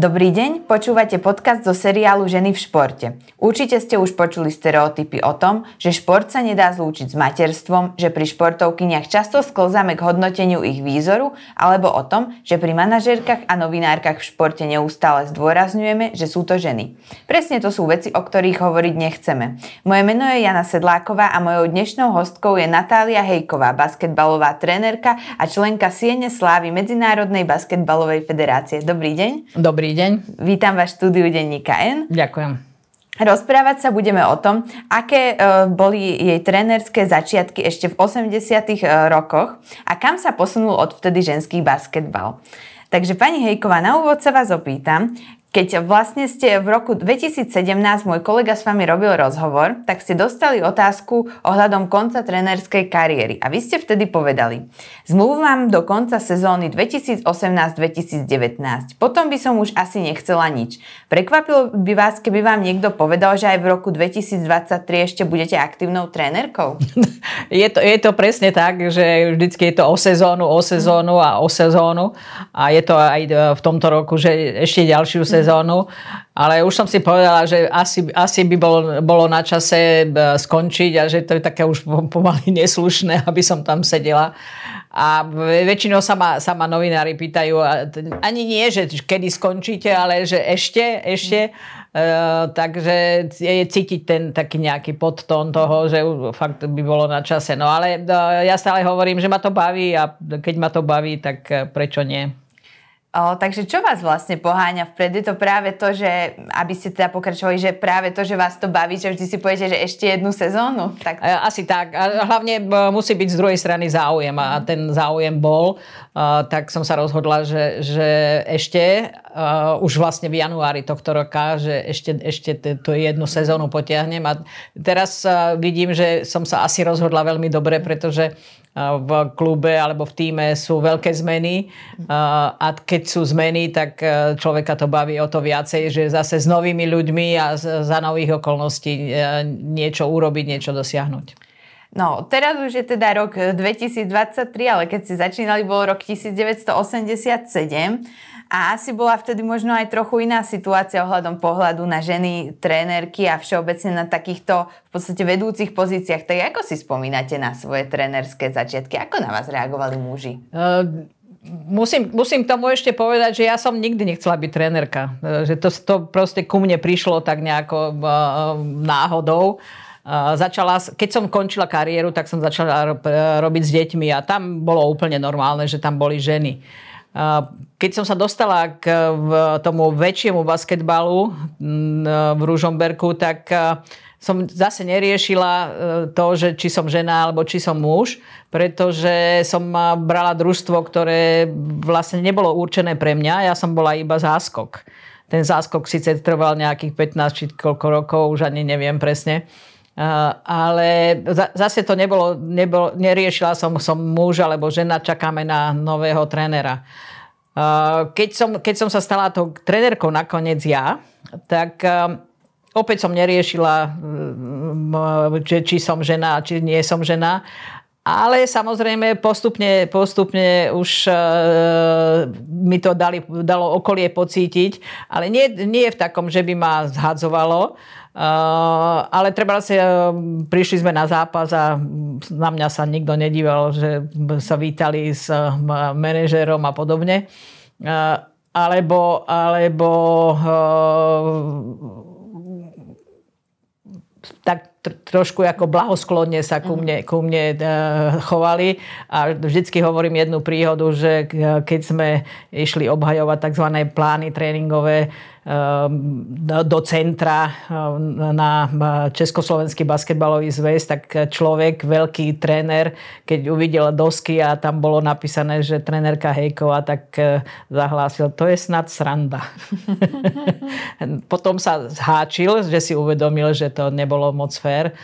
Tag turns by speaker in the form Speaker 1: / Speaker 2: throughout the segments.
Speaker 1: Dobrý deň, počúvate podcast zo seriálu Ženy v športe. Určite ste už počuli stereotypy o tom, že šport sa nedá zlúčiť s materstvom, že pri športovkyniach často sklzame k hodnoteniu ich výzoru, alebo o tom, že pri manažérkach a novinárkach v športe neustále zdôrazňujeme, že sú to ženy. Presne to sú veci, o ktorých hovoriť nechceme. Moje meno je Jana Sedláková a mojou dnešnou hostkou je Natália Hejková, basketbalová trénerka a členka Siene Slávy Medzinárodnej basketbalovej federácie. Dobrý deň.
Speaker 2: Dobrý Dobrý deň.
Speaker 1: Vítam vás v štúdiu denníka N.
Speaker 2: Ďakujem.
Speaker 1: Rozprávať sa budeme o tom, aké e, boli jej trénerské začiatky ešte v 80 e, rokoch a kam sa posunul odvtedy ženský basketbal. Takže pani Hejková, na úvod sa vás opýtam, keď vlastne ste v roku 2017, môj kolega s vami robil rozhovor, tak ste dostali otázku ohľadom konca trénerskej kariéry. A vy ste vtedy povedali, zmluv mám do konca sezóny 2018-2019. Potom by som už asi nechcela nič. Prekvapilo by vás, keby vám niekto povedal, že aj v roku 2023 ešte budete aktívnou trénerkou?
Speaker 2: Je to, je to presne tak, že vždycky je to o sezónu, o sezónu a o sezónu. A je to aj v tomto roku, že ešte ďalšiu sezónu sezónu, ale už som si povedala, že asi, asi by bolo, bolo na čase e, skončiť a že to je také už pomaly neslušné, aby som tam sedela. A väčšinou sa ma, sa ma novinári pýtajú, ani nie, že kedy skončíte, ale že ešte, ešte. Uh, takže je cítiť ten taký nejaký podtón toho, že fakt by bolo na čase. No ale uh, ja stále hovorím, že ma to baví a keď ma to baví, tak prečo nie?
Speaker 1: O, takže čo vás vlastne poháňa vpred? Je to práve to, že aby ste teda pokračovali, že práve to, že vás to baví, že vždy si poviete, že ešte jednu sezónu? Tak...
Speaker 2: Asi tak. A hlavne musí byť z druhej strany záujem a ten záujem bol. Uh, tak som sa rozhodla, že, že ešte uh, už vlastne v januári tohto roka, že ešte, ešte tú jednu sezónu potiahnem. A teraz vidím, že som sa asi rozhodla veľmi dobre, pretože v klube alebo v týme sú veľké zmeny a keď sú zmeny, tak e, človeka to baví o to viacej, že zase s novými ľuďmi a za nových okolností e, niečo urobiť, niečo dosiahnuť.
Speaker 1: No, teraz už je teda rok 2023, ale keď si začínali, bol rok 1987 a asi bola vtedy možno aj trochu iná situácia ohľadom pohľadu na ženy, trénerky a všeobecne na takýchto v podstate vedúcich pozíciách. Tak ako si spomínate na svoje trénerské začiatky? Ako na vás reagovali muži? Uh,
Speaker 2: musím, musím tomu ešte povedať, že ja som nikdy nechcela byť trénerka. Uh, že to, to proste ku mne prišlo tak nejako uh, náhodou. Uh, začala, keď som končila kariéru, tak som začala robiť s deťmi a tam bolo úplne normálne, že tam boli ženy. Keď som sa dostala k tomu väčšiemu basketbalu v Ružomberku, tak som zase neriešila to, že či som žena alebo či som muž, pretože som brala družstvo, ktoré vlastne nebolo určené pre mňa, ja som bola iba záskok. Ten záskok síce trval nejakých 15 či koľko rokov, už ani neviem presne. Ale zase to nebolo, nebolo neriešila som, som muž alebo žena, čakáme na nového trénera. keď, som, keď som sa stala tou trénerkou nakoniec ja, tak opäť som neriešila, či, som žena, či nie som žena. Ale samozrejme postupne, postupne už uh, mi to dali, dalo okolie pocítiť, ale nie, nie v takom, že by ma zhadzovalo, Uh, ale treba si, uh, prišli sme na zápas a na mňa sa nikto nedíval, že sa vítali s uh, manažérom a podobne. Uh, alebo alebo tak trošku ako blahosklonne sa ku mne, ku mne chovali a vždycky hovorím jednu príhodu, že keď sme išli obhajovať tzv. plány tréningové do centra ehm, na Československý basketbalový zväz, tak človek, veľký tréner, keď uvidel dosky a tam bolo napísané, že trénerka Hejková, tak e, zahlásil, to je snad sranda. Potom sa zháčil, že si uvedomil, že to nebolo moc fér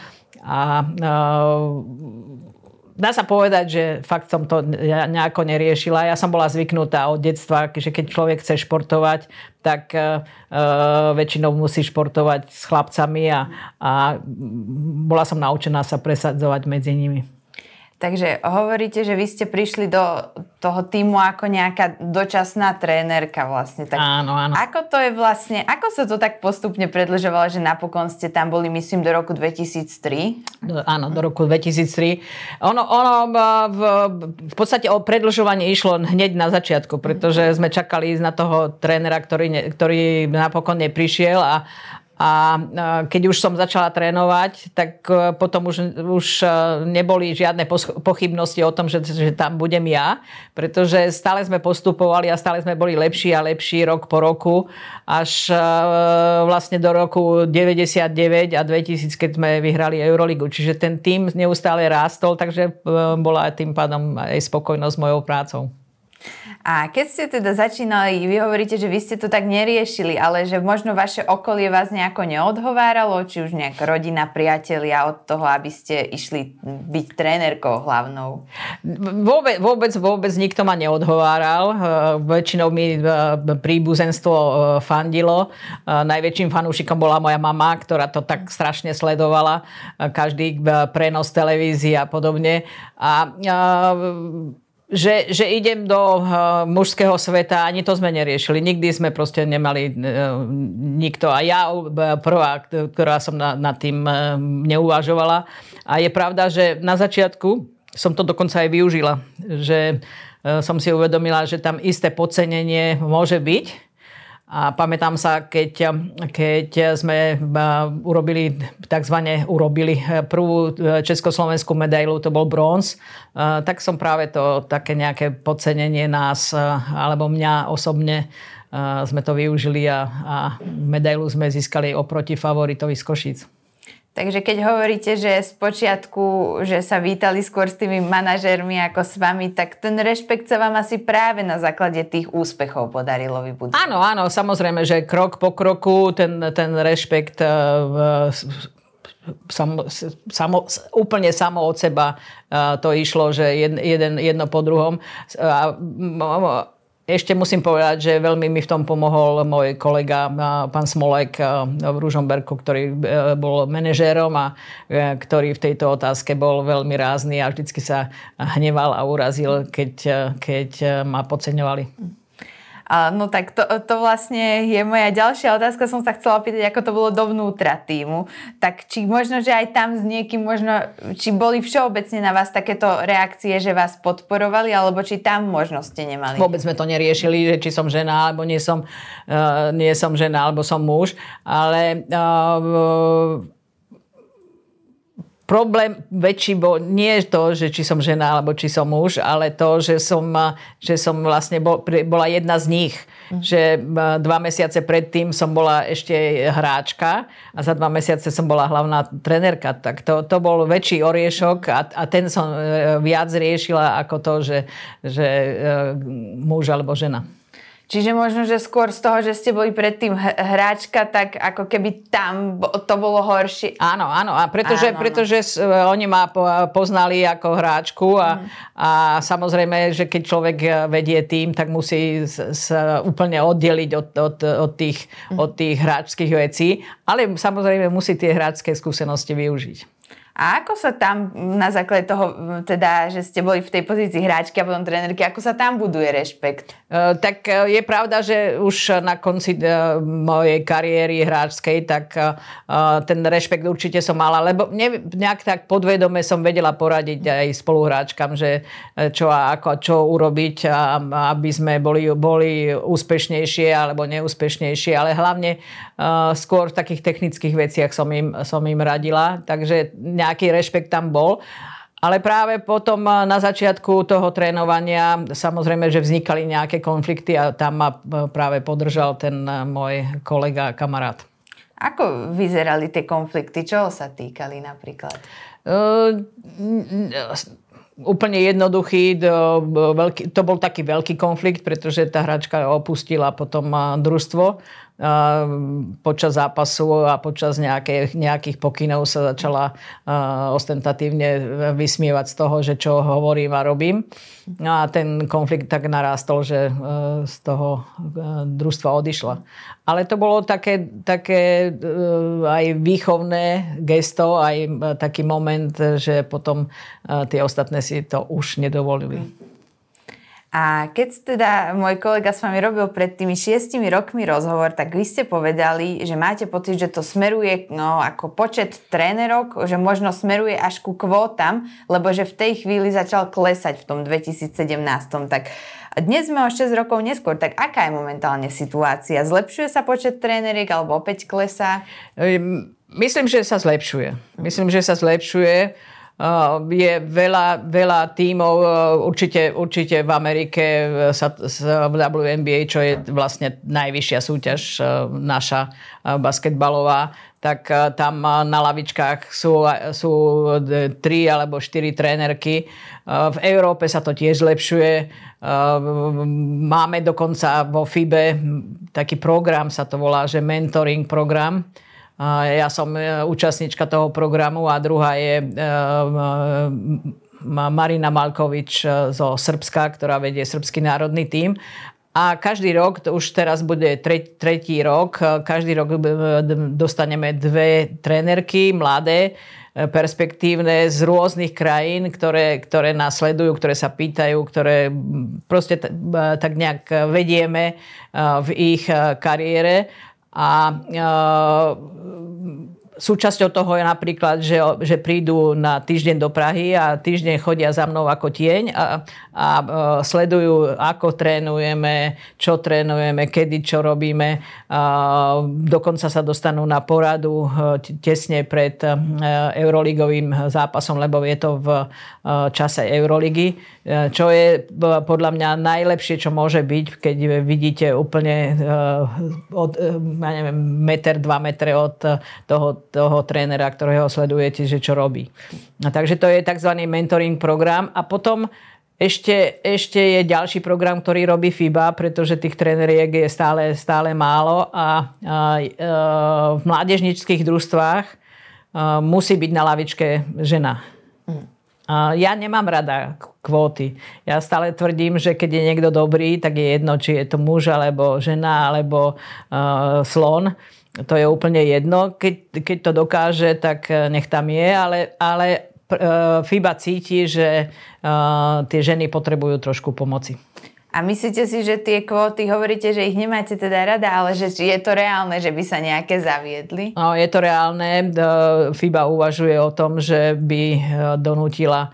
Speaker 2: a ehm, dá sa povedať, že fakt som to nejako neriešila. Ja som bola zvyknutá od detstva, že keď človek chce športovať, tak uh, väčšinou musí športovať s chlapcami a, a bola som naučená sa presadzovať medzi nimi.
Speaker 1: Takže hovoríte, že vy ste prišli do toho týmu ako nejaká dočasná trénerka vlastne. Tak
Speaker 2: áno, áno.
Speaker 1: Ako to je vlastne, ako sa to tak postupne predlžovalo, že napokon ste tam boli, myslím, do roku 2003?
Speaker 2: Do, áno, do roku 2003. Ono, ono v, v podstate o predlžovanie išlo hneď na začiatku, pretože sme čakali na toho trénera, ktorý, ktorý napokon neprišiel a, a keď už som začala trénovať, tak e, potom už, už e, neboli žiadne pochybnosti o tom, že, že tam budem ja, pretože stále sme postupovali a stále sme boli lepší a lepší rok po roku, až e, vlastne do roku 99 a 2000, keď sme vyhrali Euroligu. Čiže ten tým neustále rástol, takže bola tým pádom aj spokojnosť s mojou prácou.
Speaker 1: A keď ste teda začínali, vy hovoríte, že vy ste to tak neriešili, ale že možno vaše okolie vás nejako neodhováralo, či už nejak rodina, priatelia od toho, aby ste išli byť trénerkou hlavnou?
Speaker 2: Vôbec, vôbec, vôbec nikto ma neodhováral. Väčšinou mi príbuzenstvo fandilo. Najväčším fanúšikom bola moja mama, ktorá to tak strašne sledovala. Každý prenos televízie a podobne. A že, že idem do uh, mužského sveta, ani to sme neriešili. Nikdy sme proste nemali uh, nikto. A ja uh, prvá, ktorá som na, nad tým uh, neuvažovala. A je pravda, že na začiatku som to dokonca aj využila. Že uh, som si uvedomila, že tam isté podcenenie môže byť a pamätám sa, keď, keď sme e, urobili, takzvané urobili e, prvú e, československú medailu, to bol bronz, tak som práve to také nejaké podcenenie nás, alebo mňa osobne sme to využili a, a medailu sme získali oproti favoritovi z Košic.
Speaker 1: Takže keď hovoríte, že z počiatku, že sa vítali skôr s tými manažérmi ako s vami, tak ten rešpekt sa vám asi práve na základe tých úspechov podarilo vybudovať.
Speaker 2: Áno, áno, samozrejme, že krok po kroku ten, ten rešpekt uh, samo, samo, úplne samo od seba uh, to išlo, že jed, jeden, jedno po druhom. Uh, ešte musím povedať, že veľmi mi v tom pomohol môj kolega, pán Smolek v Ružomberku, ktorý e, bol manažérom a e, ktorý v tejto otázke bol veľmi rázny a vždycky sa hneval a urazil, keď, e, keď ma podceňovali.
Speaker 1: No tak to, to vlastne je moja ďalšia otázka. Som sa chcela pýtať, ako to bolo dovnútra týmu. Tak či možno, že aj tam s niekým možno, či boli všeobecne na vás takéto reakcie, že vás podporovali, alebo či tam možno ste nemali?
Speaker 2: Vôbec sme to neriešili, že či som žena, alebo nie som, uh, nie som žena, alebo som muž. Ale uh, problém väčší bol nie to, že či som žena alebo či som muž, ale to, že som, že som vlastne bol, bola jedna z nich. Mm. Že dva mesiace predtým som bola ešte hráčka a za dva mesiace som bola hlavná trenerka. Tak to, to bol väčší oriešok a, a ten som e, viac riešila ako to, že, že muž alebo žena.
Speaker 1: Čiže možno, že skôr z toho, že ste boli predtým hráčka, tak ako keby tam to bolo horšie.
Speaker 2: Áno, áno. A pretože, áno, pretože áno. oni ma poznali ako hráčku a, mm. a samozrejme, že keď človek vedie tým, tak musí sa úplne oddeliť od, od, od, tých, mm. od tých hráčských vecí. Ale samozrejme musí tie hráčské skúsenosti využiť.
Speaker 1: A ako sa tam na základe toho, teda, že ste boli v tej pozícii hráčky a potom trénerky, ako sa tam buduje rešpekt?
Speaker 2: Uh, tak uh, je pravda, že už na konci uh, mojej kariéry hráčskej, tak ten rešpekt určite som mala, lebo ne, nejak tak podvedome som vedela poradiť aj spoluhráčkam, že čo a ako, čo urobiť, a, aby sme boli, boli úspešnejšie alebo neúspešnejšie, ale hlavne skôr v takých technických veciach som im, som im radila. Takže nejaký rešpekt tam bol. Ale práve potom eh, na začiatku toho trénovania samozrejme, že vznikali nejaké konflikty a tam ma eh, práve podržal ten eh, môj kolega a kamarát.
Speaker 1: Ako vyzerali tie konflikty? Čoho sa týkali napríklad?
Speaker 2: Uh, úplne jednoduchý. To, bol taký veľký konflikt, pretože tá hračka opustila potom družstvo počas zápasu a počas nejakých, nejakých pokynov sa začala ostentatívne vysmievať z toho, že čo hovorím a robím. No a ten konflikt tak narástol, že z toho družstva odišla. Ale to bolo také, také aj výchovné gesto, aj taký moment, že potom tie ostatné si to už nedovolili.
Speaker 1: A keď teda môj kolega s vami robil pred tými šiestimi rokmi rozhovor, tak vy ste povedali, že máte pocit, že to smeruje no, ako počet trénerok, že možno smeruje až ku kvótam, lebo že v tej chvíli začal klesať v tom 2017. Tak dnes sme o 6 rokov neskôr, tak aká je momentálne situácia? Zlepšuje sa počet tréneriek alebo opäť klesá?
Speaker 2: Myslím, že sa zlepšuje. Myslím, že sa zlepšuje je veľa, veľa tímov, určite, určite v Amerike sa, v WNBA, čo je vlastne najvyššia súťaž naša basketbalová, tak tam na lavičkách sú, sú tri alebo štyri trénerky. V Európe sa to tiež zlepšuje. Máme dokonca vo FIBE taký program, sa to volá, že mentoring program, ja som e, účastnička toho programu a druhá je e, Marina Malkovič e, zo Srbska, ktorá vedie Srbský národný tím. A každý rok, to už teraz bude tretí rok, každý rok dostaneme dve trénerky, mladé, perspektívne z rôznych krajín, ktoré, ktoré nás sledujú, ktoré sa pýtajú, ktoré proste tak nejak vedieme v ich kariére. Uh. Súčasťou toho je napríklad, že, že prídu na týždeň do Prahy a týždeň chodia za mnou ako tieň a, a e, sledujú, ako trénujeme, čo trénujeme, kedy čo robíme. A dokonca sa dostanú na poradu e, tesne pred e, euroligovým zápasom, lebo je to v čase Euroligy, čo je podľa mňa najlepšie, čo môže byť, keď vidíte úplne od, ja neviem, meter, dva metre od toho toho trénera, ktorého sledujete, že čo robí. A takže to je tzv. mentoring program. A potom ešte, ešte je ďalší program, ktorý robí FIBA, pretože tých tréneriek je stále, stále málo a, a, a v mládežnických družstvách a, musí byť na lavičke žena. A ja nemám rada kvóty. Ja stále tvrdím, že keď je niekto dobrý, tak je jedno, či je to muž, alebo žena, alebo uh, slon to je úplne jedno. Keď, keď to dokáže, tak eh, nech tam je, ale, ale eh, FIBA cíti, že eh, tie ženy potrebujú trošku pomoci.
Speaker 1: A myslíte si, že tie kvóty, hovoríte, že ich nemáte teda rada, ale že je to reálne, že by sa nejaké zaviedli?
Speaker 2: No, je to reálne. FIBA uvažuje o tom, že by donútila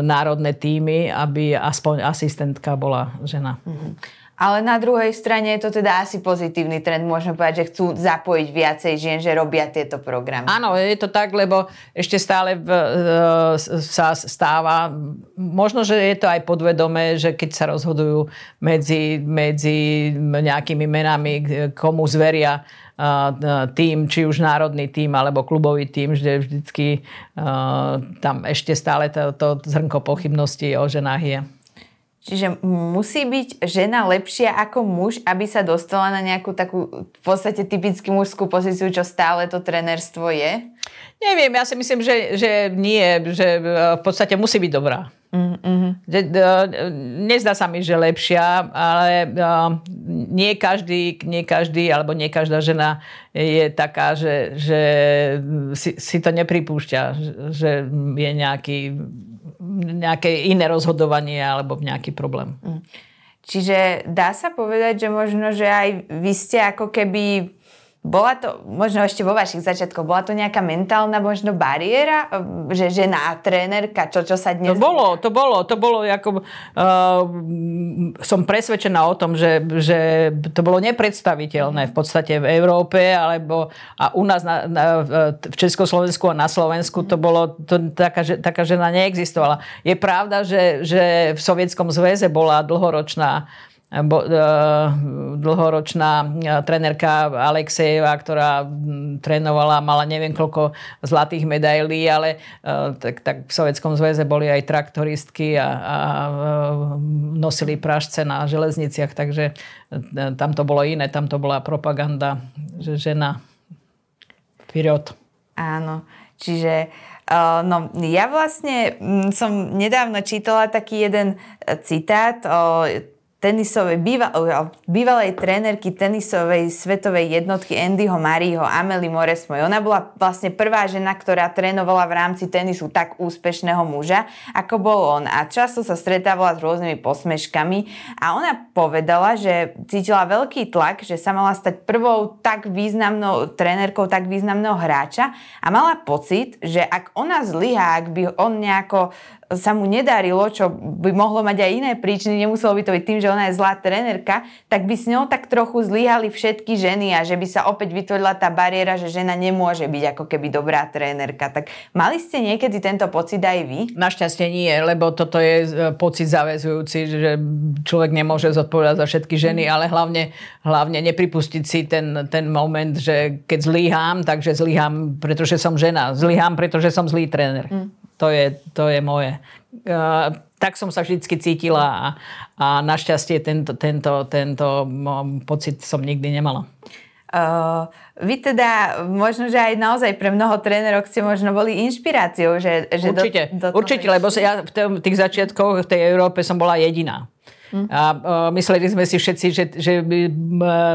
Speaker 2: národné týmy, aby aspoň asistentka bola žena. Mm-hmm.
Speaker 1: Ale na druhej strane je to teda asi pozitívny trend. Môžeme povedať, že chcú zapojiť viacej žien, že robia tieto programy.
Speaker 2: Áno, je to tak, lebo ešte stále v, e, sa stáva, možno, že je to aj podvedomé, že keď sa rozhodujú medzi, medzi nejakými menami, komu zveria tým, či už národný tým alebo klubový tým, že vždycky uh, tam ešte stále to, to zrnko pochybnosti o ženách je.
Speaker 1: Čiže musí byť žena lepšia ako muž, aby sa dostala na nejakú takú v podstate typicky mužskú pozíciu, čo stále to trenerstvo je?
Speaker 2: Neviem, ja si myslím, že, že nie, že e, v podstate musí byť dobrá. Mm-hmm. Nezdá sa mi, že lepšia, ale uh, nie, každý, nie každý alebo nie každá žena je taká, že, že si, si to nepripúšťa, že je nejaký nejaké iné rozhodovanie alebo nejaký problém. Mm.
Speaker 1: Čiže dá sa povedať, že možno, že aj vy ste ako keby bola to, možno ešte vo vašich začiatkoch, bola to nejaká mentálna možno bariéra, že žena trénerka, čo, čo sa dnes...
Speaker 2: To bolo, to bolo, to bolo ako, uh, som presvedčená o tom, že, že to bolo nepredstaviteľné v podstate v Európe, alebo a u nás na, na, v Československu a na Slovensku to bolo, to, taká, taká žena neexistovala. Je pravda, že, že v Sovietskom zväze bola dlhoročná bo, e, dlhoročná e, trenerka Alexejeva, ktorá trénovala, mala neviem koľko zlatých medailí, ale e, tak, tak v Sovjetskom zväze boli aj traktoristky a, a nosili pražce na železniciach, takže tam to bolo iné, tam to bola propaganda, že žena vperiod.
Speaker 1: Áno, čiže no, ja vlastne som nedávno čítala taký jeden citát tenisovej, býva, bývalej trénerky tenisovej svetovej jednotky Andyho Mariho, Amelie Moresmoj. Ona bola vlastne prvá žena, ktorá trénovala v rámci tenisu tak úspešného muža, ako bol on. A často sa stretávala s rôznymi posmeškami a ona povedala, že cítila veľký tlak, že sa mala stať prvou tak významnou trénerkou tak významného hráča a mala pocit, že ak ona zlyhá, ak by on nejako sa mu nedarilo, čo by mohlo mať aj iné príčiny, nemuselo by to byť tým, že ona je zlá trenerka, tak by s ňou tak trochu zlyhali všetky ženy a že by sa opäť vytvorila tá bariéra, že žena nemôže byť ako keby dobrá trénerka. Tak mali ste niekedy tento pocit aj vy?
Speaker 2: Našťastie nie, lebo toto je e, pocit zavezujúci, že človek nemôže zodpovedať za všetky ženy, mm. ale hlavne, hlavne nepripustiť si ten, ten moment, že keď zlyhám, takže zlyhám, pretože som žena. Zlyhám, pretože som zlý tréner. Mm. To je, to je moje. Uh, tak som sa vždy cítila a, a našťastie tento, tento, tento pocit som nikdy nemala.
Speaker 1: Uh, vy teda, možno, že aj naozaj pre mnoho trénerov ste možno boli inšpiráciou, že, že
Speaker 2: určite, do, do
Speaker 1: určite,
Speaker 2: lebo ja v tých začiatkoch v tej Európe som bola jediná. Hm. A uh, mysleli sme si všetci, že, že by, uh,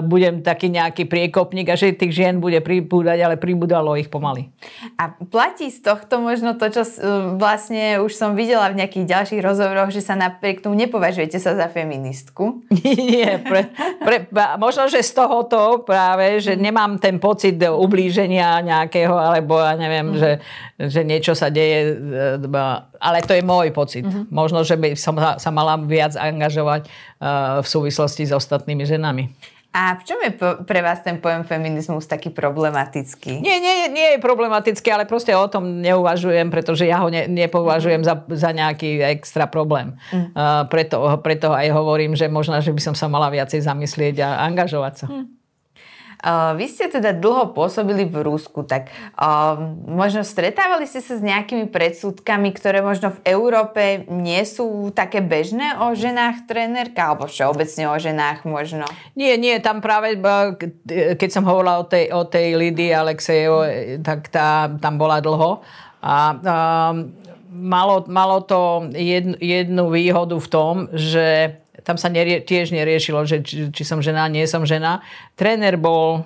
Speaker 2: budem taký nejaký priekopník a že tých žien bude pribúdať, ale pribúdalo ich pomaly.
Speaker 1: A platí z tohto možno to, čo uh, vlastne už som videla v nejakých ďalších rozhovoroch, že sa napriek tomu nepovažujete sa za feministku?
Speaker 2: Nie, pre, pre, možno, že z tohoto práve, že nemám ten pocit ublíženia nejakého, alebo ja neviem, mm. že, že niečo sa deje, ale to je môj pocit. Mm-hmm. Možno, že by som sa mala viac angažovať eh, v súvislosti s ostatnými ženami.
Speaker 1: A v čom je pre vás ten pojem feminizmus taký problematický?
Speaker 2: Nie, nie, nie je problematický, ale proste o tom neuvažujem, pretože ja ho ne, nepovažujem za, za nejaký extra problém. Mm. Uh, preto, preto aj hovorím, že možno, že by som sa mala viacej zamyslieť a angažovať sa. Mm.
Speaker 1: Vy ste teda dlho pôsobili v Rusku, tak možno stretávali ste sa s nejakými predsudkami, ktoré možno v Európe nie sú také bežné o ženách trénerka, alebo všeobecne o ženách možno?
Speaker 2: Nie, nie, tam práve, keď som hovorila o tej, o tej Lidii Alexejevo, tak tá tam bola dlho. A uh, malo, malo to jednu, jednu výhodu v tom, že tam sa nerie, tiež neriešilo, že či, či som žena, nie som žena. Tréner bol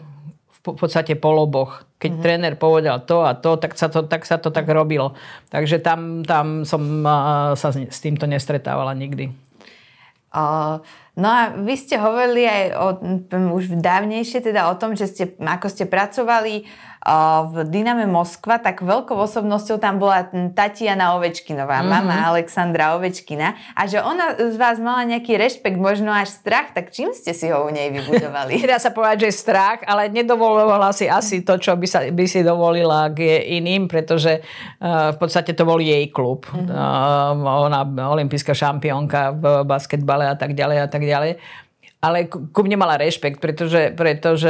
Speaker 2: v podstate poloboch. Keď mm-hmm. tréner povedal to a to, tak sa to tak, sa to tak robilo. Takže tam, tam som sa s týmto nestretávala nikdy.
Speaker 1: Uh, no a vy ste hovorili aj o, už dávnejšie teda o tom, že ste, ako ste pracovali v Dyname Moskva, tak veľkou osobnosťou tam bola Tatiana Ovečkinová, mm-hmm. mama Alexandra Ovečkina a že ona z vás mala nejaký rešpekt, možno až strach, tak čím ste si ho u nej vybudovali?
Speaker 2: Dá sa povedať, že strach, ale nedovolovala si asi to, čo by, sa, by si dovolila k iným, pretože uh, v podstate to bol jej klub. Mm-hmm. Uh, ona olimpijská šampiónka v basketbale a tak ďalej a tak ďalej ale ku mne mala rešpekt, pretože, pretože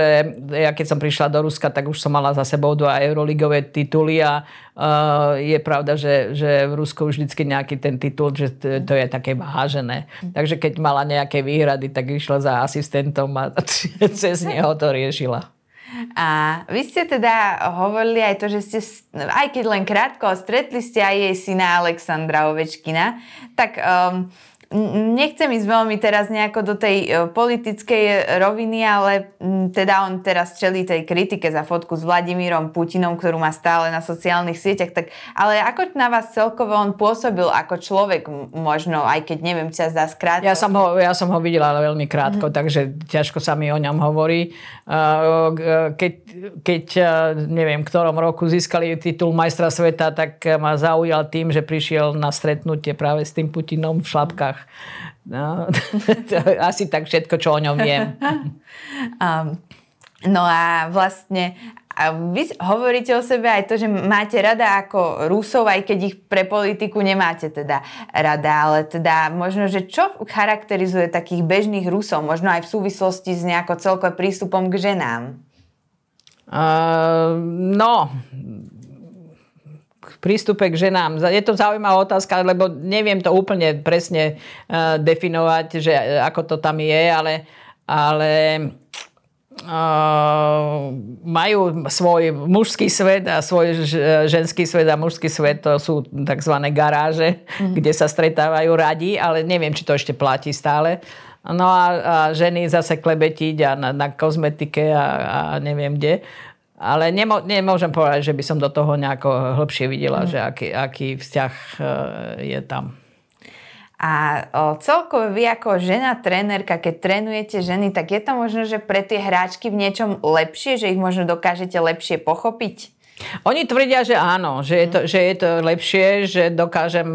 Speaker 2: ja keď som prišla do Ruska, tak už som mala za sebou dva euroligové tituly a uh, je pravda, že, že v Rusku už vždycky nejaký ten titul, že to, to je také vážené. Takže keď mala nejaké výhrady, tak išla za asistentom a cez neho to riešila.
Speaker 1: A vy ste teda hovorili aj to, že ste, aj keď len krátko, stretli ste aj jej syna Alexandra Ovečkina, tak um, Nechcem ísť veľmi teraz nejako do tej e, politickej roviny, ale teda on teraz čelí tej kritike za fotku s Vladimírom Putinom, ktorú má stále na sociálnych sieťach. Tak, ale ako na vás celkovo on pôsobil ako človek, možno, aj keď neviem, sa zdá skrátko?
Speaker 2: Ja som ho, ja som ho videla veľmi krátko, mm. takže ťažko sa mi o ňom hovorí. Keď, keď neviem, v ktorom roku získali titul majstra sveta, tak ma zaujal tým, že prišiel na stretnutie práve s tým Putinom v šlapkách Čechách. No, asi tak všetko, čo o ňom viem.
Speaker 1: Um, no a vlastne A vy hovoríte o sebe aj to, že máte rada ako Rusov, aj keď ich pre politiku nemáte teda rada, ale teda možno, že čo charakterizuje takých bežných Rusov, možno aj v súvislosti s nejakou celkovým prístupom k ženám?
Speaker 2: Uh, no, prístupe k ženám. Je to zaujímavá otázka, lebo neviem to úplne presne uh, definovať, že ako to tam je, ale, ale Uh, majú svoj mužský svet a svoj ženský svet a mužský svet, to sú tzv. garáže, mm-hmm. kde sa stretávajú radi, ale neviem, či to ešte platí stále. No a, a ženy zase klebetiť a na, na kozmetike a, a neviem kde. Ale nemo, nemôžem povedať, že by som do toho nejako hĺbšie videla, mm. že aký, aký vzťah uh, je tam.
Speaker 1: A o, celkovo vy ako žena trénerka, keď trénujete ženy, tak je to možno, že pre tie hráčky v niečom lepšie, že ich možno dokážete lepšie pochopiť?
Speaker 2: Oni tvrdia, že áno, že je to, že je to lepšie, že dokážem,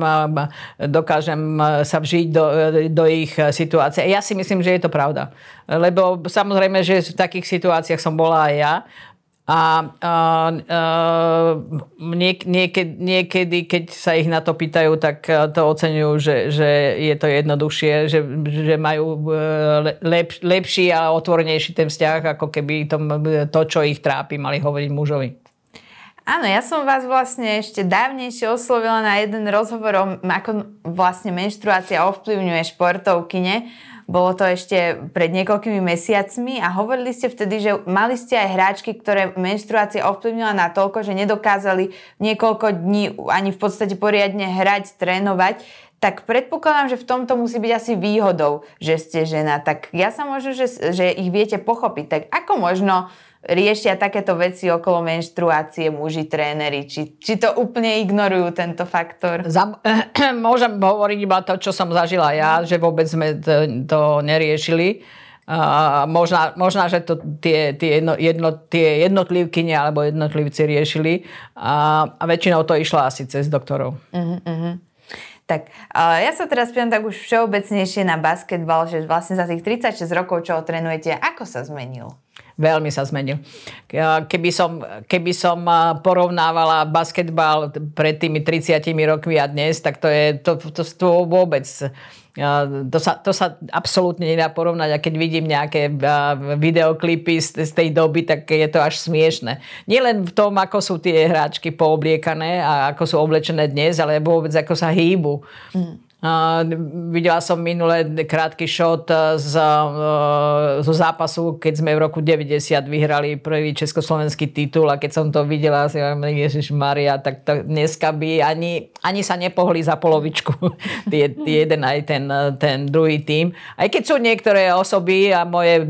Speaker 2: dokážem sa vžiť do, do ich situácie. Ja si myslím, že je to pravda. Lebo samozrejme, že v takých situáciách som bola aj ja a, a, a niek, niekedy, niekedy, keď sa ich na to pýtajú, tak to oceňujú, že, že je to jednoduchšie, že, že majú e, lep, lepší a otvornejší ten vzťah, ako keby to, to, čo ich trápi, mali hovoriť mužovi.
Speaker 1: Áno, ja som vás vlastne ešte dávnejšie oslovila na jeden rozhovor o ako vlastne menštruácia ovplyvňuje športovkyne bolo to ešte pred niekoľkými mesiacmi a hovorili ste vtedy, že mali ste aj hráčky, ktoré menštruácia ovplyvnila na toľko, že nedokázali niekoľko dní ani v podstate poriadne hrať, trénovať tak predpokladám, že v tomto musí byť asi výhodou, že ste žena. Tak ja sa možno, že, že ich viete pochopiť. Tak ako možno riešia takéto veci okolo menštruácie muži, tréneri? Či, či to úplne ignorujú tento faktor?
Speaker 2: Za, môžem hovoriť iba to, čo som zažila ja, že vôbec sme to, to neriešili. Uh, možná, možná, že to tie, tie, jedno, jedno, tie jednotlivkyne alebo jednotlivci riešili a, a väčšinou to išlo asi cez doktorov. Uh-huh, uh-huh.
Speaker 1: Tak uh, ja sa teraz pýtam tak už všeobecnejšie na basketbal, že vlastne za tých 36 rokov, čo trénujete, ako sa zmenil?
Speaker 2: Veľmi sa zmenil. Keby som, keby som porovnávala basketbal pred tými 30 rokmi a dnes, tak to je to, to, to vôbec to sa, to sa absolútne nedá porovnať a keď vidím nejaké videoklipy z, z tej doby, tak je to až smiešne. Nielen v tom, ako sú tie hráčky poobliekané a ako sú oblečené dnes, ale vôbec ako sa hýbu. Mm. Videla som minulé krátky shot z, uh, zo zápasu, keď sme v roku 90 vyhrali prvý československý titul a keď som to videla, si hovorím, Ježiš Maria, tak to dneska by ani, ani sa nepohli za polovičku tie, jeden aj ten, ten druhý tým. Aj keď sú niektoré osoby a moje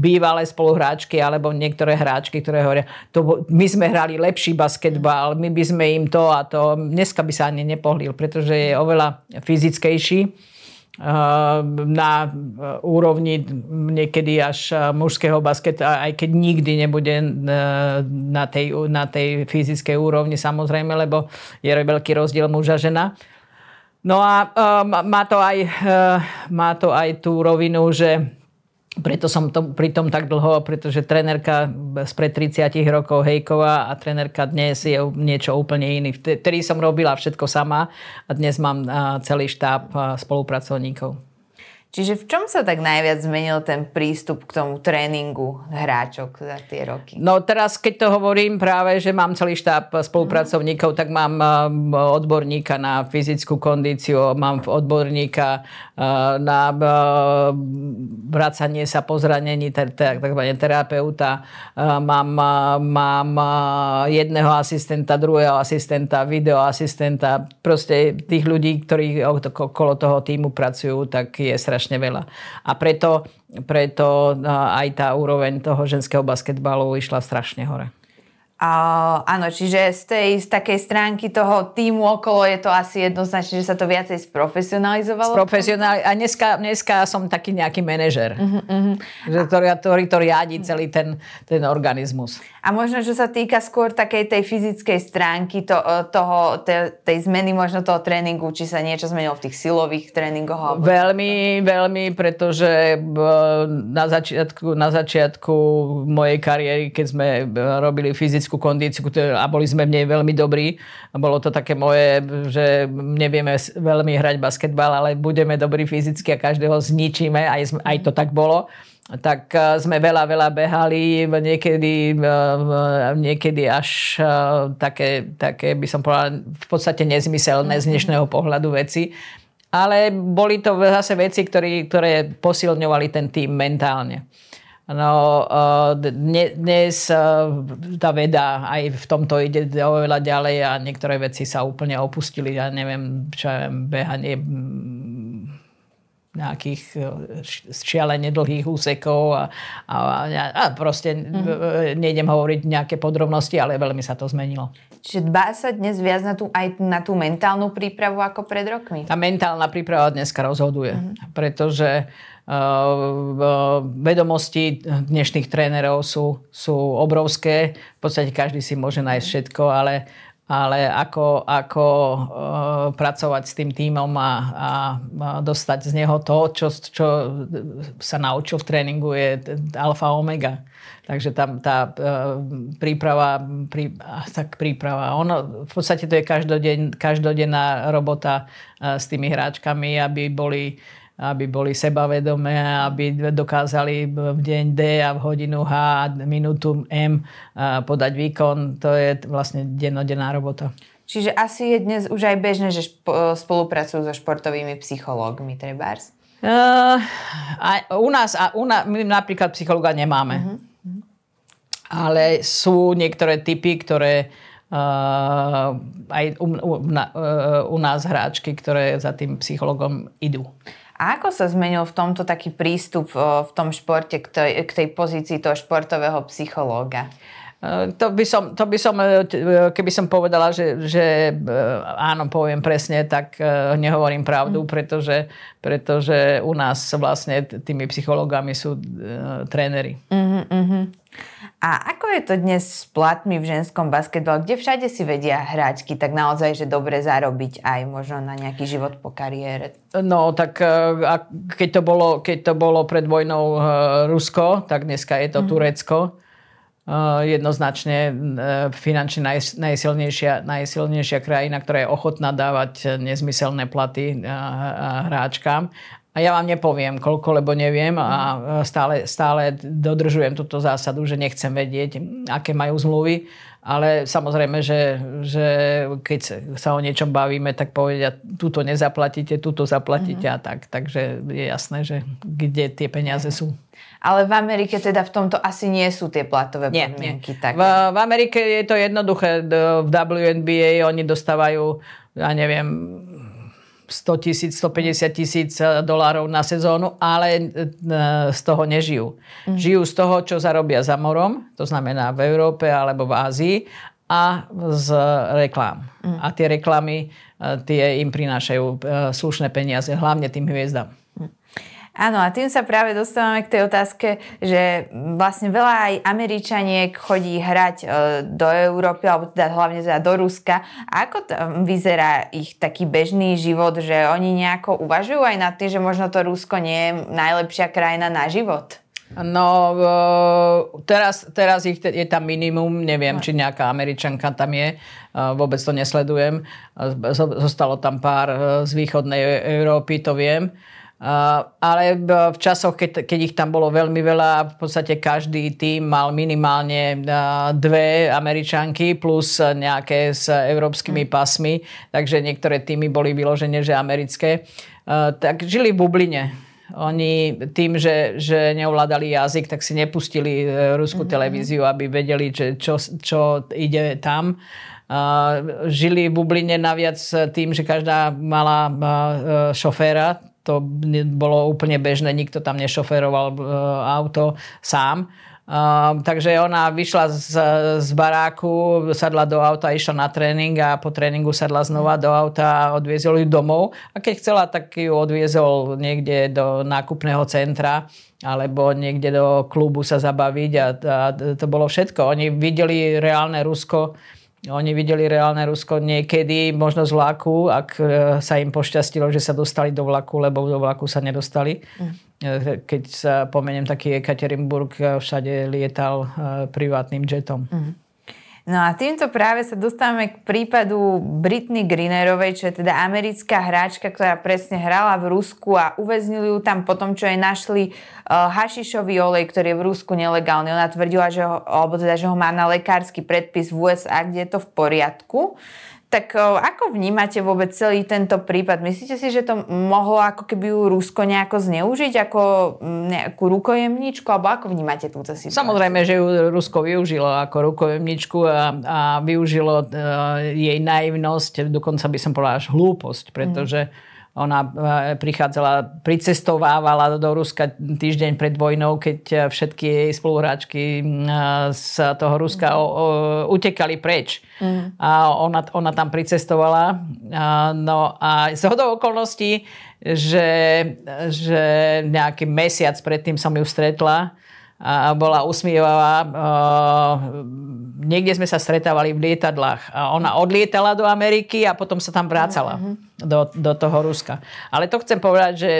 Speaker 2: bývalé spoluhráčky alebo niektoré hráčky, ktoré hovoria, to, my sme hrali lepší basketbal, my by sme im to a to. Dneska by sa ani nepohlil, pretože je oveľa fyzicky fyzickejší eh, na eh, úrovni niekedy až eh, mužského basketa, aj keď nikdy nebude na tej, na tej fyzickej úrovni samozrejme, lebo je veľký rozdiel muža žena. No a má to aj, má to aj tú rovinu, že preto som to, pri tom tak dlho, pretože trenerka spred 30 rokov Hejková a trenerka dnes je niečo úplne iný. Vtedy som robila všetko sama a dnes mám celý štáb spolupracovníkov.
Speaker 1: Čiže v čom sa tak najviac zmenil ten prístup k tomu tréningu hráčok za tie roky?
Speaker 2: No teraz, keď to hovorím práve, že mám celý štáb spolupracovníkov, tak mám odborníka na fyzickú kondíciu, mám odborníka na vracanie sa po zranení, takzvané terapeuta, mám, mám jedného asistenta, druhého asistenta, videoasistenta, proste tých ľudí, ktorí okolo toho týmu pracujú, tak je strašne strašne veľa. A preto, preto aj tá úroveň toho ženského basketbalu išla strašne hore.
Speaker 1: Uh, áno, čiže z tej z takej stránky toho týmu okolo je to asi jednoznačne, že sa to viacej sprofesionalizovalo?
Speaker 2: Sprofesionál... A dneska, dneska som taký nejaký manažer, uh-huh, uh-huh. Že, ktorý, ktorý to riadi celý ten, ten organizmus.
Speaker 1: A možno, že sa týka skôr takej tej fyzickej stránky to, e, toho, tej, tej zmeny možno toho tréningu, či sa niečo zmenilo v tých silových tréningoch?
Speaker 2: Veľmi, veľmi, pretože na začiatku, na začiatku mojej kariéry, keď sme robili fyzickú kondíciu a boli sme v nej veľmi dobrí, bolo to také moje, že nevieme veľmi hrať basketbal, ale budeme dobrí fyzicky a každého zničíme, aj, aj to tak bolo tak eh, sme veľa, veľa behali, niekedy, eh, niekedy až také, také, by som povedala, v podstate nezmyselné z dnešného pohľadu veci. Ale boli to zase veci, ktoré, ktoré posilňovali ten tým mentálne. No, dnes tá veda aj v tomto ide oveľa ďalej a niektoré veci sa úplne opustili. Ja neviem, čo ja viem, behanie nejakých e, šialene dlhých úsekov a, a, a proste mm-hmm. nejdem hovoriť nejaké podrobnosti, ale veľmi sa to zmenilo.
Speaker 1: Čiže dbá sa dnes viac na tú, aj na tú mentálnu prípravu ako pred rokmi?
Speaker 2: Tá mentálna príprava dneska rozhoduje, mm-hmm. pretože uh, vedomosti dnešných trénerov sú, sú obrovské. V podstate každý si môže nájsť všetko, ale ale ako, ako uh, pracovať s tým tímom a, a, dostať z neho to, čo, čo sa naučil v tréningu, je alfa omega. Takže tam tá príprava, prí, tak príprava, ono, v podstate to je každoden, každodenná robota s tými hráčkami, aby boli aby boli sebavedomé, aby dokázali v deň D a v hodinu H a minútu M podať výkon. To je vlastne dennodenná robota.
Speaker 1: Čiže asi je dnes už aj bežné, že spolupracujú so športovými psychológmi, trebárs? Uh,
Speaker 2: a u nás, a u nás, my napríklad psychologa nemáme. Uh-huh. Ale sú niektoré typy, ktoré uh, aj u, u, na, uh, u nás hráčky, ktoré za tým psychologom idú.
Speaker 1: A ako sa zmenil v tomto taký prístup v tom športe k tej, k tej pozícii toho športového psychológa?
Speaker 2: E, to by, som, to by som, e, keby som povedala, že, že e, áno, poviem presne, tak nehovorím pravdu, mm. pretože, pretože u nás vlastne tými psychológami sú tréneri. Mm-hmm, mm-hmm.
Speaker 1: A ako je to dnes s platmi v ženskom basketbale, kde všade si vedia hráčky tak naozaj, že dobre zarobiť aj možno na nejaký život po kariére?
Speaker 2: No, tak e, keď to bolo, keď to bolo pred vojnou e, Rusko, tak dneska je to mm. Turecko. E, jednoznačne finančne najsilnejšia, najsilnejšia krajina, ktorá je ochotná dávať nezmyselné platy hráčkám. A ja vám nepoviem, koľko, lebo neviem a stále, stále dodržujem túto zásadu, že nechcem vedieť, aké majú zmluvy. Ale samozrejme, že, že keď sa o niečom bavíme, tak povedia, túto nezaplatíte, túto zaplatíte mm-hmm. a tak. Takže je jasné, že kde tie peniaze sú.
Speaker 1: Ale v Amerike teda v tomto asi nie sú tie platové nie, podmienky. Nie.
Speaker 2: V, v Amerike je to jednoduché. V WNBA oni dostávajú, ja neviem, 100 tisíc, 150 tisíc eh, dolárov na sezónu, ale eh, z toho nežijú. Mm. Žijú z toho, čo zarobia za morom, to znamená v Európe alebo v Ázii a z reklám. Mm. A tie reklamy, eh, tie im prinášajú slušné peniaze, hlavne tým hviezdam.
Speaker 1: Áno, a tým sa práve dostávame k tej otázke, že vlastne veľa aj Američaniek chodí hrať e, do Európy, alebo teda hlavne teda do Ruska. A ako vyzerá ich taký bežný život, že oni nejako uvažujú aj nad tým, že možno to Rusko nie je najlepšia krajina na život?
Speaker 2: No, e, teraz, teraz ich je tam minimum, neviem, no. či nejaká Američanka tam je, e, vôbec to nesledujem. Zostalo tam pár z východnej Európy, to viem ale v časoch, keď, keď ich tam bolo veľmi veľa, v podstate každý tým mal minimálne dve Američanky plus nejaké s európskymi hm. pasmi, takže niektoré týmy boli vyložené, že americké. Tak žili v bubline. Oni tým, že, že neovládali jazyk, tak si nepustili ruskú mm-hmm. televíziu, aby vedeli, že čo, čo ide tam. Žili v bubline naviac tým, že každá mala šoféra, to bolo úplne bežné, nikto tam nešoferoval e, auto sám. Uh, takže ona vyšla z, z baráku, sadla do auta, išla na tréning a po tréningu sadla znova do auta a odviezol ju domov. A keď chcela, tak ju odviezol niekde do nákupného centra alebo niekde do klubu sa zabaviť a, a to bolo všetko. Oni videli reálne Rusko oni videli reálne Rusko niekedy, možno z vlaku, ak e, sa im pošťastilo, že sa dostali do vlaku, lebo do vlaku sa nedostali. Mm. Keď sa pomeniem taký Ekaterinburg, e, všade lietal privátnym jetom. Mm.
Speaker 1: No a týmto práve sa dostávame k prípadu Britney Greenerovej, čo je teda americká hráčka, ktorá presne hrala v Rusku a uväznili ju tam potom, čo jej našli uh, hašišový olej, ktorý je v Rusku nelegálny. Ona tvrdila, že ho, alebo teda, že ho má na lekársky predpis v USA, kde je to v poriadku. Tak ako vnímate vôbec celý tento prípad? Myslíte si, že to mohlo ako keby ju Rusko nejako zneužiť ako nejakú rukojemničku? Alebo ako vnímate túto situáciu?
Speaker 2: Samozrejme, že ju Rusko využilo ako rukojemničku a, a využilo uh, jej naivnosť, dokonca by som povedala až hlúposť, pretože mm ona e, prichádzala, pricestovávala do Ruska týždeň pred vojnou, keď e, všetky jej spoluhráčky z toho Ruska utekali preč. Mm. A ona, ona tam pricestovala. No a z hodou okolností, že, že nejaký mesiac predtým som ju stretla, a bola usmievavá. Niekde sme sa stretávali v lietadlách. A ona odlietala do Ameriky a potom sa tam vrácala mm-hmm. do, do toho Ruska. Ale to chcem povedať, že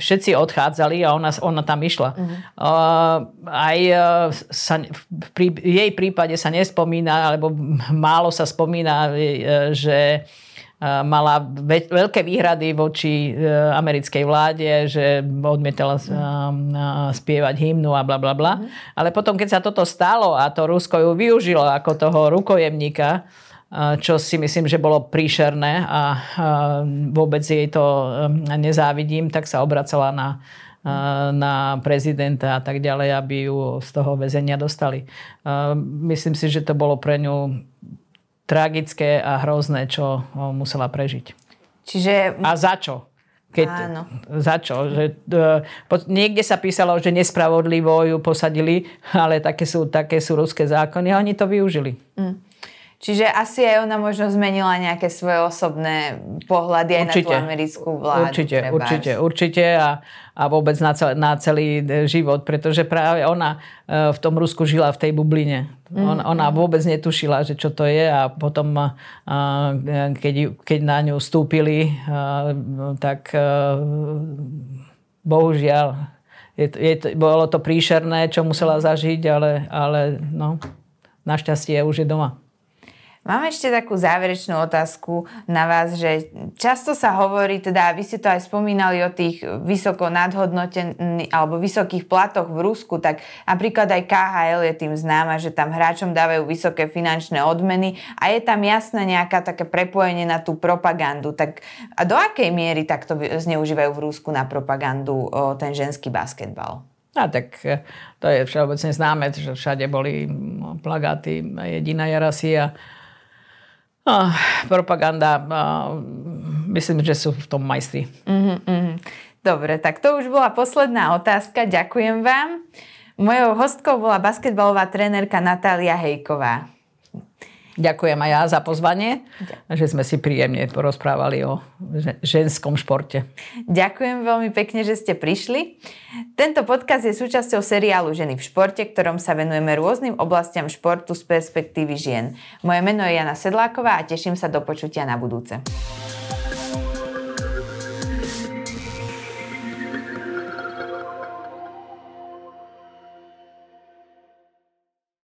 Speaker 2: všetci odchádzali a ona, ona tam išla. Mm-hmm. Aj e, sa, v jej prípade sa nespomína, alebo málo sa spomína, e, že mala veľké výhrady voči e, americkej vláde, že odmietala spievať hymnu a bla bla bla. Mhm. Ale potom, keď sa toto stalo a to Rusko ju využilo ako toho rukojemníka, čo si myslím, že bolo príšerné a vôbec jej to nezávidím, tak sa obracala na, na prezidenta a tak ďalej, aby ju z toho väzenia dostali. Myslím si, že to bolo pre ňu tragické a hrozné, čo musela prežiť.
Speaker 1: Čiže...
Speaker 2: A za čo? Keď, Áno. Za čo? Že, uh, niekde sa písalo, že nespravodlivo ju posadili, ale také sú, také sú ruské zákony a oni to využili. Mm.
Speaker 1: Čiže asi aj ona možno zmenila nejaké svoje osobné pohľady aj určite, na tú americkú vládu.
Speaker 2: Určite, trebárs. určite, určite a, a vôbec na celý, na celý život, pretože práve ona e, v tom Rusku žila v tej bubline. Mm. Ona, ona vôbec netušila, že čo to je a potom, e, keď, keď na ňu vstúpili, e, tak bohužiaľ je, je, bolo to príšerné, čo musela zažiť, ale, ale no, našťastie už je doma.
Speaker 1: Mám ešte takú záverečnú otázku na vás, že často sa hovorí, teda vy ste to aj spomínali o tých vysoko nadhodnotených alebo vysokých platoch v Rusku, tak napríklad aj KHL je tým známa, že tam hráčom dávajú vysoké finančné odmeny a je tam jasné nejaká také prepojenie na tú propagandu. Tak a do akej miery takto zneužívajú v Rusku na propagandu o ten ženský basketbal?
Speaker 2: A tak e, to je všeobecne známe, že všade boli plagáty jediná Jarasia a propaganda, a myslím, že sú v tom majstri.
Speaker 1: Mm-hmm. Dobre, tak to už bola posledná otázka. Ďakujem vám. Mojou hostkou bola basketbalová trénerka Natália Hejková.
Speaker 2: Ďakujem aj ja za pozvanie, Ďakujem. že sme si príjemne porozprávali o ženskom športe.
Speaker 1: Ďakujem veľmi pekne, že ste prišli. Tento podcast je súčasťou seriálu Ženy v športe, ktorom sa venujeme rôznym oblastiam športu z perspektívy žien. Moje meno je Jana Sedláková a teším sa do počutia na budúce.